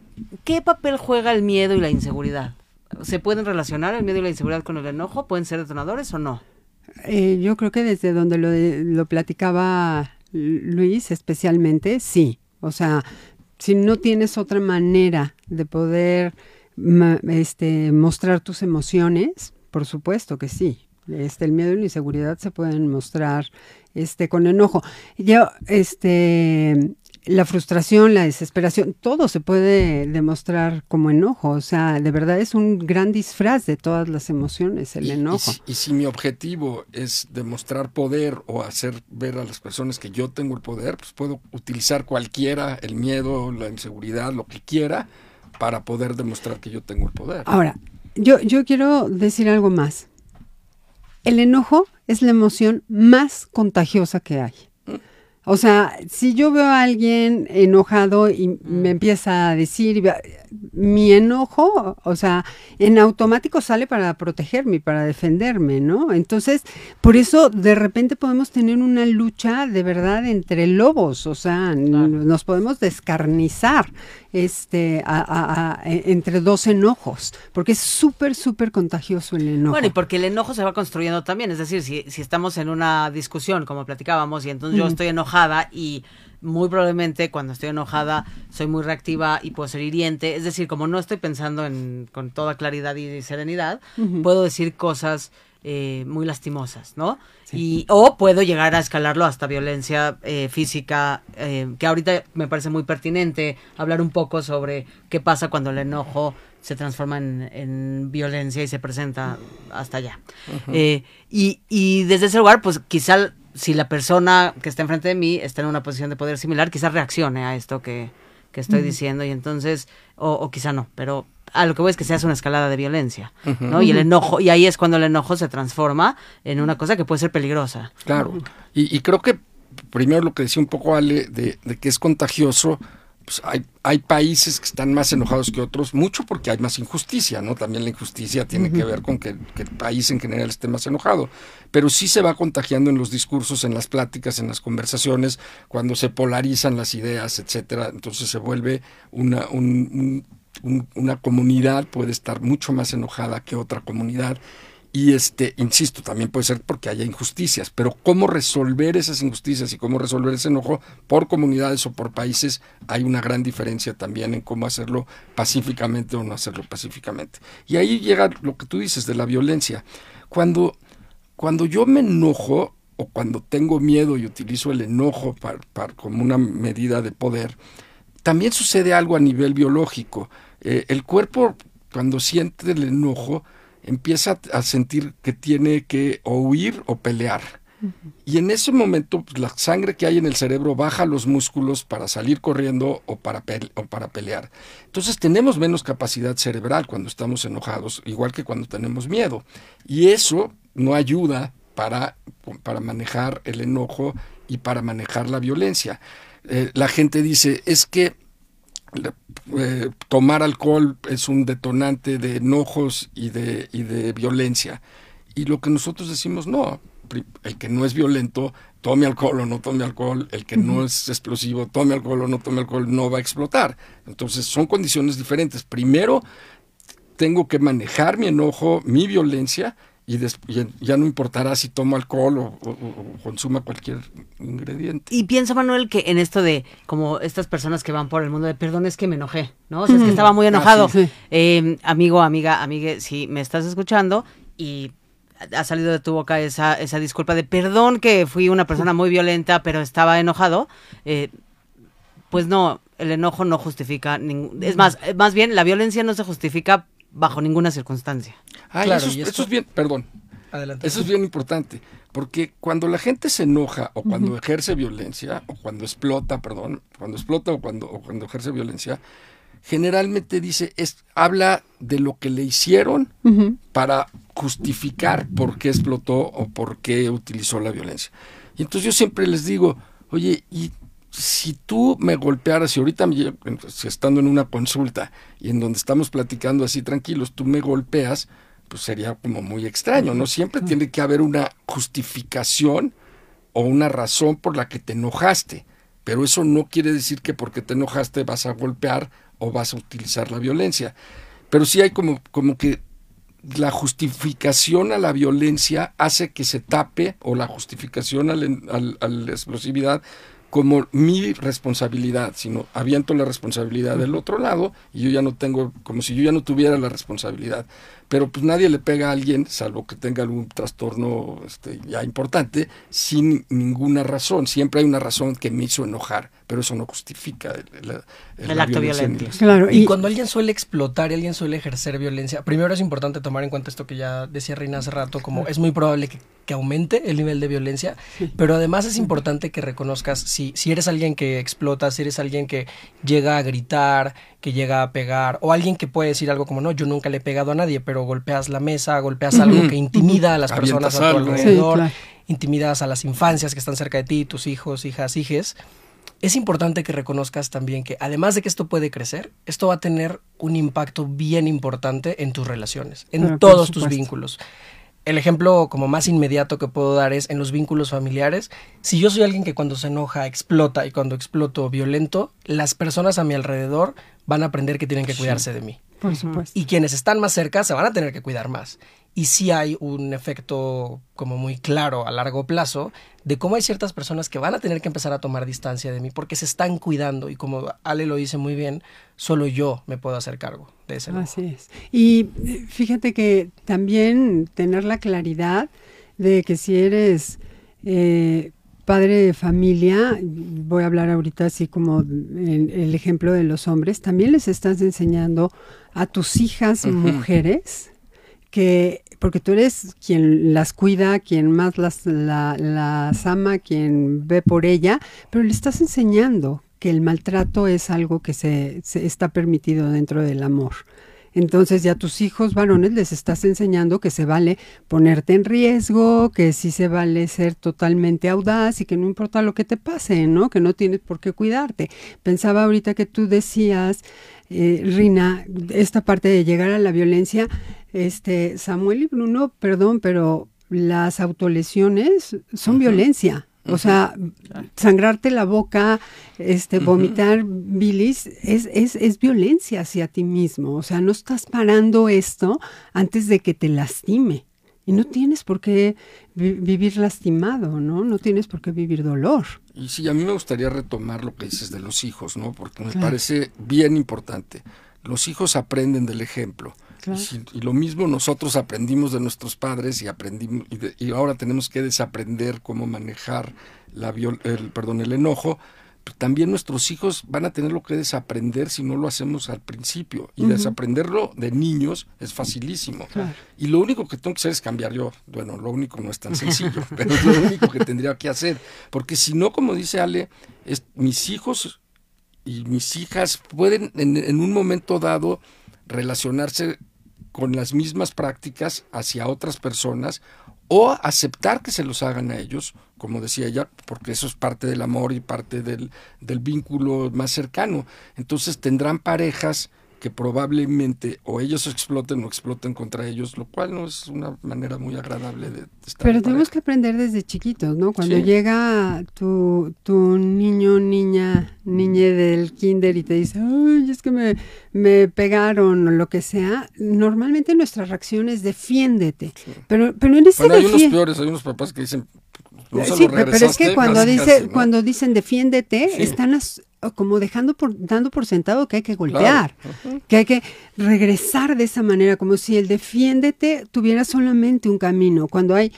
¿qué papel juega el miedo y la inseguridad? ¿Se pueden relacionar el miedo y la inseguridad con el enojo? ¿Pueden ser detonadores o no? Eh, yo creo que desde donde lo, lo platicaba Luis especialmente, sí. O sea, si no tienes otra manera de poder este, mostrar tus emociones, por supuesto que sí. Este, el miedo y la inseguridad se pueden mostrar este, con enojo. Yo, este, la frustración, la desesperación, todo se puede demostrar como enojo. O sea, de verdad es un gran disfraz de todas las emociones, el enojo. Y si, mi objetivo es demostrar poder o hacer ver a las personas que yo tengo el poder, pues puedo utilizar cualquiera, el miedo, la inseguridad, lo que quiera, para poder demostrar que yo tengo el poder. Ahora, yo, yo quiero decir algo más. El enojo es la emoción más contagiosa que hay. O sea, si yo veo a alguien enojado y me mm. empieza a decir, mi enojo, o sea, en automático sale para protegerme, para defenderme, ¿no? Entonces, por eso de repente podemos tener una lucha de verdad entre lobos, o sea, nos podemos descarnizar este, e, entre dos enojos, porque es súper, súper contagioso el enojo. Bueno, y porque el enojo se va construyendo también, es decir, si, si estamos en una discusión, como platicábamos, y entonces yo estoy enojada y muy probablemente cuando estoy enojada soy muy reactiva y puedo ser hiriente, es decir, como no estoy pensando en, con toda claridad y serenidad, puedo decir cosas eh, muy lastimosas, ¿no? Y, o puedo llegar a escalarlo hasta violencia eh, física, eh, que ahorita me parece muy pertinente hablar un poco sobre qué pasa cuando el enojo se transforma en, violencia y se presenta hasta allá. y, y desde ese lugar, pues quizá si la persona que está enfrente de mí está en una posición de poder similar, quizás reaccione a esto que, estoy diciendo y entonces, o, o, quizá no, pero a lo que voy es que se hace una escalada de violencia, ¿no? Y el enojo, y ahí es cuando el enojo se transforma en una cosa que puede ser peligrosa. Claro, y, y creo que primero lo que decía un poco Ale, de, de que es contagioso, pues hay, hay países que están más enojados que otros, mucho porque hay más injusticia, ¿no? También la injusticia tiene que ver con que, el país en general esté más enojado, pero sí se va contagiando en los discursos, en las pláticas, en las conversaciones, cuando se polarizan las ideas, etcétera, entonces se vuelve una, una comunidad, puede estar mucho más enojada que otra comunidad y este, insisto, también puede ser porque haya injusticias, pero cómo resolver esas injusticias y cómo resolver ese enojo por comunidades o por países, hay una gran diferencia también en cómo hacerlo pacíficamente o no hacerlo pacíficamente. Y ahí llega lo que tú dices de la violencia. cuando, cuando yo me enojo o cuando tengo miedo y utilizo el enojo para, como una medida de poder, también sucede algo a nivel biológico. Eh, el cuerpo, cuando siente el enojo, empieza a sentir que tiene que o huir o pelear. Y en ese momento pues, la sangre que hay en el cerebro baja los músculos para salir corriendo o para, o para pelear. Entonces tenemos menos capacidad cerebral cuando estamos enojados, igual que cuando tenemos miedo. Y eso no ayuda para, para manejar el enojo y para manejar la violencia. Eh, la gente dice, es que eh, tomar alcohol es un detonante de enojos y de, y de violencia. Y lo que nosotros decimos, no, el que no es violento, tome alcohol o no tome alcohol, el que no es explosivo, tome alcohol o no tome alcohol, no va a explotar. Entonces son condiciones diferentes. Primero, tengo que manejar mi enojo, mi violencia, y, ya no importará si tomo alcohol o, consuma cualquier ingrediente. Y pienso, Manuel, que en esto de como estas personas que van por el mundo de perdón es que me enojé, ¿no? O sea, es que estaba muy enojado. Ah, em, amigo, amiga, amigue, si me estás escuchando y ha salido de tu boca esa, esa disculpa de perdón que fui una persona muy violenta, pero estaba enojado, eh, pues no, el enojo no justifica, ningún, es más, más bien la violencia no se justifica bajo ninguna circunstancia. Ah, eso, es bien, perdón, Adelante. eso es bien importante, porque cuando la gente se enoja o cuando ejerce violencia, o cuando explota, perdón, cuando explota o cuando, o cuando ejerce violencia, generalmente dice, es, habla de lo que le hicieron para justificar por qué explotó o por qué utilizó la violencia. Y entonces yo siempre les digo, oye, y si tú me golpearas, y ahorita estando en una consulta y en donde estamos platicando así tranquilos, tú me golpeas, pues sería como muy extraño, ¿no? Siempre tiene que haber una justificación o una razón por la que te enojaste. Pero eso no quiere decir que porque te enojaste vas a golpear o vas a utilizar la violencia. Pero sí hay como, como que la justificación a la violencia hace que se tape o la justificación a la explosividad como mi responsabilidad, sino aviento la responsabilidad del otro lado y yo ya no tengo, como si yo ya no tuviera la responsabilidad. Pero pues nadie le pega a alguien, salvo que tenga algún trastorno este, ya importante, sin ninguna razón. Siempre hay una razón que me hizo enojar, pero eso no justifica el, acto violento. Claro, y, cuando alguien suele explotar y alguien suele ejercer violencia, primero es importante tomar en cuenta esto que ya decía Reina hace rato, como es muy probable que, aumente el nivel de violencia, pero además es importante que reconozcas si, si eres alguien que explota, si eres alguien que llega a gritar, que llega a pegar, o alguien que puede decir algo como, no, yo nunca le he pegado a nadie, pero golpeas la mesa, golpeas algo que intimida a las personas a tu alrededor, intimidas a las infancias que están cerca de ti, tus hijos, hijas, hijes. Es importante que reconozcas también que además de que esto puede crecer, esto va a tener un impacto bien importante en tus relaciones, en todos tus vínculos. El ejemplo como más inmediato que puedo dar es en los vínculos familiares. Si yo soy alguien que cuando se enoja explota y cuando exploto violento, las personas a mi alrededor van a aprender que tienen que cuidarse de mí. Por supuesto. Y quienes están más cerca se van a tener que cuidar más y sí hay un efecto como muy claro a largo plazo de cómo hay ciertas personas que van a tener que empezar a tomar distancia de mí porque se están cuidando y como Ale lo dice muy bien, solo yo me puedo hacer cargo de ese. Así es. Y eh, fíjate que también tener la claridad de que si eres eh, padre de familia, voy a hablar ahorita así como el ejemplo de los hombres, también les estás enseñando a tus hijas mujeres que porque tú eres quien las cuida, quien más las, las ama, quien ve por ella, pero le estás enseñando que el maltrato es algo que se, está permitido dentro del amor. Entonces ya tus hijos varones les estás enseñando que se vale ponerte en riesgo, que sí se vale ser totalmente audaz y que no importa lo que te pase, ¿no? Que no tienes por qué cuidarte. Pensaba ahorita que tú decías, eh, Rina, esta parte de llegar a la violencia, este, Samuel y Bruno, perdón, pero las autolesiones son violencia. O sea, sangrarte la boca, este, vomitar bilis, es, es, es, violencia hacia ti mismo. O sea, no estás parando esto antes de que te lastime. Y no tienes por qué vivir lastimado, ¿no? No tienes por qué vivir dolor. Y sí, a mí me gustaría retomar lo que dices de los hijos, ¿no? Porque me parece bien importante. los hijos aprenden del ejemplo. Y, si- y lo mismo nosotros aprendimos de nuestros padres y aprendimos y, de- y ahora tenemos que desaprender cómo manejar la viol- el perdón el enojo. Pero También nuestros hijos van a tenerlo que desaprender si no lo hacemos al principio. Y desaprenderlo de niños es facilísimo. Y lo único que tengo que hacer es cambiar yo. Bueno, lo único no es tan sencillo, pero es lo único que tendría que hacer. Porque si no, como dice Ale, es, mis hijos y mis hijas pueden en, en un momento dado relacionarse con las mismas prácticas hacia otras personas o aceptar que se los hagan a ellos, como decía ella, porque eso es parte del amor y parte del, del vínculo más cercano. Entonces tendrán parejas que probablemente o ellos exploten o exploten contra ellos, lo cual no es una manera muy agradable de estar. Pero en tenemos que aprender desde chiquitos, ¿no? Cuando Sí. llega tu, tu niño, niña, niñe del kinder y te dice, ay, es que me, me pegaron o lo que sea, normalmente nuestra reacción es defiéndete. Pero, pero en ese Bueno, hay unos peores, hay unos papás que dicen, se Sí, pero es que cuando casi, dice, casi, ¿no? cuando dicen defiéndete, Sí. están as- como dejando por, dando por sentado que hay que golpear, que hay que regresar de esa manera, como si el defiéndete tuviera solamente un camino, cuando hay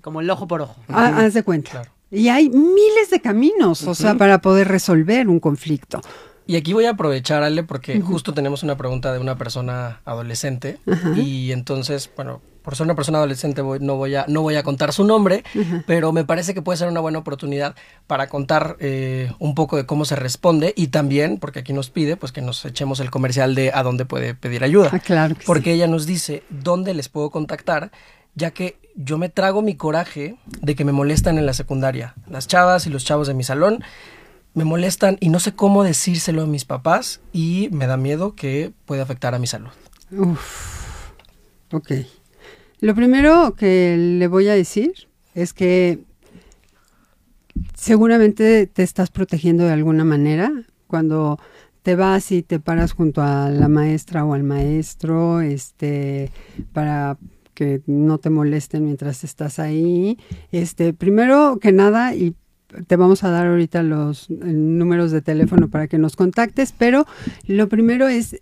Como el ojo por ojo. Ah, haz de cuenta. Claro. Y hay miles de caminos, o sea, para poder resolver un conflicto. Y aquí voy a aprovechar, Ale, porque justo tenemos una pregunta de una persona adolescente. Y entonces, bueno, por ser una persona adolescente voy- no, voy a, no voy a contar su nombre, pero me parece que puede ser una buena oportunidad para contar eh, un poco de cómo se responde y también, porque aquí nos pide, pues que nos echemos el comercial de a dónde puede pedir ayuda. Ah, claro que porque ella nos dice dónde les puedo contactar, ya que yo me trago mi coraje de que me molestan en la secundaria. Las chavas y los chavos de mi salón me molestan y no sé cómo decírselo a mis papás y me da miedo que pueda afectar a mi salud. Uf, ok. Lo primero que le voy a decir es que seguramente te estás protegiendo de alguna manera cuando te vas y te paras junto a la maestra o al maestro, este, para que no te molesten mientras estás ahí. Este, primero que nada, y te vamos a dar ahorita los eh, números de teléfono para que nos contactes, pero lo primero es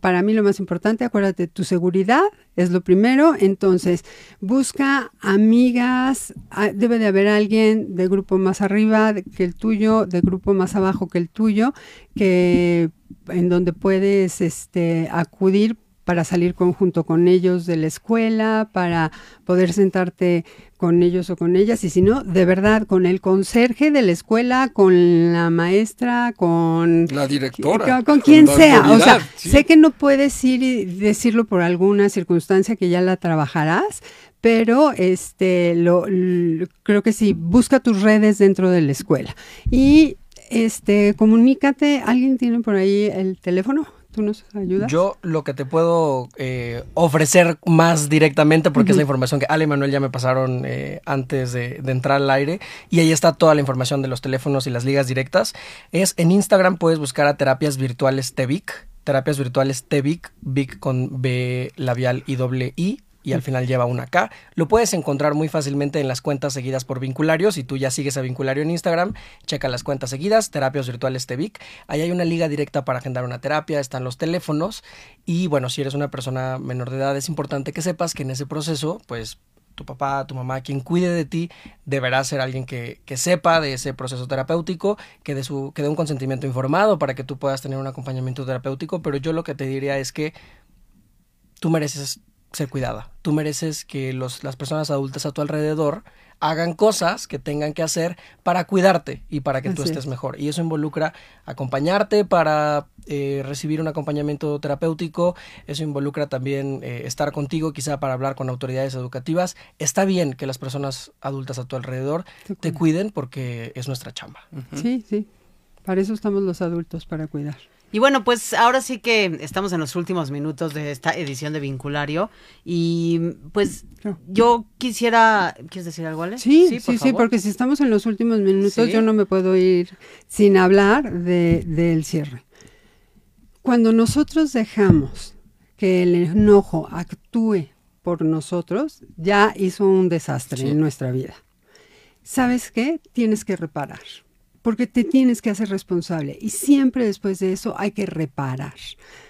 para mí lo más importante, acuérdate, tu seguridad es lo primero, entonces busca amigas, ah, debe de haber alguien de grupo más arriba que el tuyo, de grupo más abajo que el tuyo, que en donde puedes este acudir para salir conjunto con ellos de la escuela, para poder sentarte con ellos o con ellas, y si no, de verdad, con el conserje de la escuela, con la maestra, con La directora. con, con quien sea. O sea, sí. sé que no puedes ir y decirlo por alguna circunstancia que ya la trabajarás, pero este lo, l- creo que sí, busca tus redes dentro de la escuela. Y este comunícate, ¿alguien tiene por ahí el teléfono? ¿Tú nos ayudas? Yo lo que te puedo eh, ofrecer más directamente, porque es la información que Ale y Manuel ya me pasaron eh, antes de, de entrar al aire, y ahí está toda la información de los teléfonos y las ligas directas, es en Instagram puedes buscar a terapias virtuales TEVIC, terapias virtuales TEVIC, VIC con B labial y doble I, y al final lleva una K. Lo puedes encontrar muy fácilmente en las cuentas seguidas por Vinculario. Si tú ya sigues a Vinculario en Instagram, checa las cuentas seguidas, Terapias Virtuales TEVIC. Ahí hay una liga directa para agendar una terapia, están los teléfonos. Y bueno, si eres una persona menor de edad, es importante que sepas que en ese proceso, pues tu papá, tu mamá, quien cuide de ti, deberá ser alguien que, que sepa de ese proceso terapéutico, que dé, su, que dé un consentimiento informado para que tú puedas tener un acompañamiento terapéutico. Pero yo lo que te diría es que tú mereces ser cuidada. Tú mereces que los, las personas adultas a tu alrededor hagan cosas que tengan que hacer para cuidarte y para que tú estés es. mejor. Y eso involucra acompañarte para eh, recibir un acompañamiento terapéutico. Eso involucra también eh, estar contigo, quizá para hablar con autoridades educativas. Está bien que las personas adultas a tu alrededor Te te cuiden. cuiden porque es nuestra chamba. Sí, sí. Para eso estamos los adultos, para cuidar. Y bueno, pues ahora sí que estamos en los últimos minutos de esta edición de Vinculario. Y pues yo quisiera. ¿Quieres decir algo, Ale? Sí, sí, sí, favor. porque si estamos en los últimos minutos, Sí. yo no me puedo ir sin hablar de, del cierre. Cuando nosotros dejamos que el enojo actúe por nosotros, ya hizo un desastre Sí. en nuestra vida. ¿Sabes qué? Tienes que reparar. Porque te tienes que hacer responsable y siempre después de eso hay que reparar.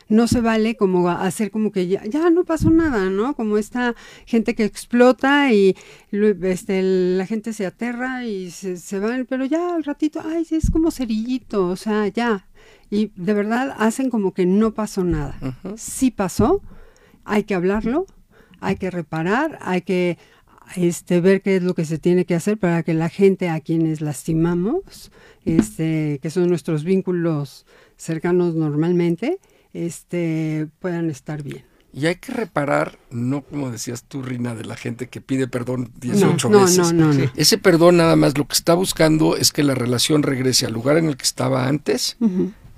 No se vale como hacer como que ya, ya no pasó nada, ¿no? Como esta gente que explota y este, la gente se aterra y se, se van, pero ya al ratito, ay, es como cerillito, o sea, ya. Y de verdad hacen como que no pasó nada. Sí pasó, hay que hablarlo, hay que reparar, hay que este, ver qué es lo que se tiene que hacer para que la gente a quienes lastimamos, este, que son nuestros vínculos cercanos normalmente, este, puedan estar bien. Y hay que reparar, no como decías tú, Rina, de la gente que pide perdón 18 no, veces. No, no, no, Ese perdón nada más lo que está buscando es que la relación regrese al lugar en el que estaba antes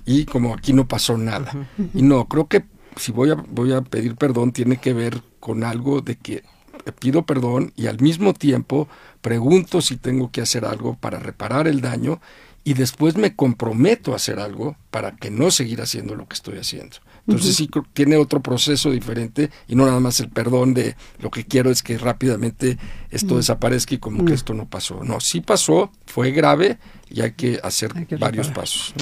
y como aquí no pasó nada. Y no, creo que si voy a, voy a pedir perdón tiene que ver con algo de que pido perdón y al mismo tiempo pregunto si tengo que hacer algo para reparar el daño y después me comprometo a hacer algo para que no seguir haciendo lo que estoy haciendo. Entonces sí tiene otro proceso diferente y no nada más el perdón de lo que quiero es que rápidamente esto desaparezca y como que esto no pasó. No, sí pasó, fue grave y hay que hacer varios pasos.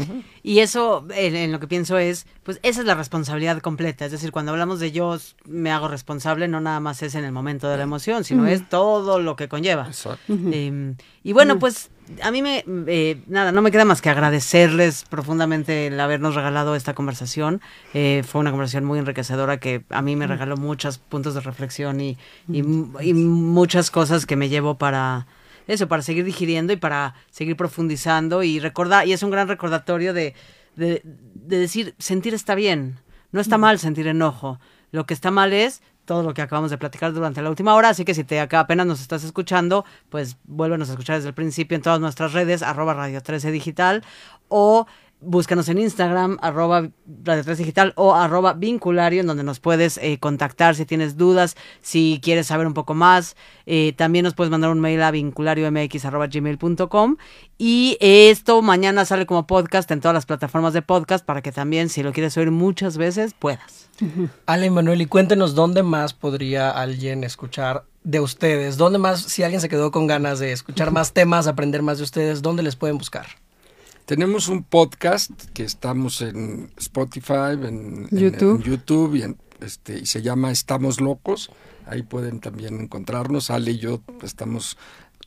Y eso, en, lo que pienso es, pues esa es la responsabilidad completa. Es decir, cuando hablamos de yo me hago responsable, no nada más es en el momento de la emoción, sino es todo lo que conlleva. Em, y bueno, pues a mí me, eh, nada, no me queda más que agradecerles profundamente el habernos regalado esta conversación. Eh, fue una conversación muy enriquecedora que a mí me regaló muchos puntos de reflexión y, y, muchas cosas que me llevo para eso, para seguir digiriendo y para seguir profundizando y recordar, y es un gran recordatorio de, de, de decir, sentir está bien, no está mal sentir enojo. Lo que está mal es todo lo que acabamos de platicar durante la última hora, así que si te acá apenas nos estás escuchando, pues vuélvenos a escuchar desde el principio en todas nuestras redes, arroba Radio 13 Digital, o búscanos en Instagram, arroba Radio 3 Digital o arroba Vinculario, en donde nos puedes eh, contactar si tienes dudas, si quieres saber un poco más. Eh, también nos puedes mandar un mail a vinculariomx.gmail.com y esto mañana sale como podcast en todas las plataformas de podcast para que también, si lo quieres oír muchas veces, puedas. Ale Manuel, y cuéntenos dónde más podría alguien escuchar de ustedes, dónde más, si alguien se quedó con ganas de escuchar más temas, aprender más de ustedes, ¿dónde les pueden buscar? Tenemos un podcast que estamos en Spotify, en YouTube, y, este, y se llama Estamos Locos. Ahí pueden también encontrarnos. Ale y yo estamos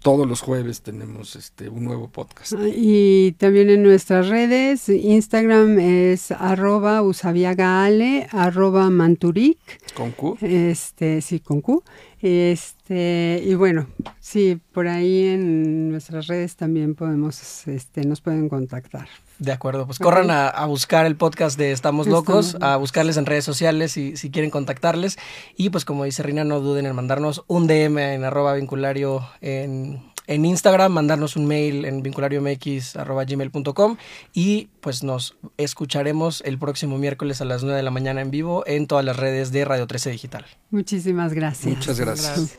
todos los jueves tenemos este un nuevo podcast. Ah, y también en nuestras redes, Instagram es arroba usabiagaale, arroba manturic. ¿Con Q? Este, sí, con Q. Este, y bueno, sí, por ahí en nuestras redes también podemos, este, nos pueden contactar. De acuerdo, pues corran a, buscar el podcast de Estamos Locos, a buscarles en redes sociales si, si quieren contactarles. Y pues como dice Rina, no duden en mandarnos un DM en arroba vinculario en, en Instagram, mandarnos un mail en vinculariomx.gmail.com y pues nos escucharemos el próximo miércoles a las 9 de la mañana en vivo en todas las redes de Radio 13 Digital. Muchísimas gracias. Muchas gracias.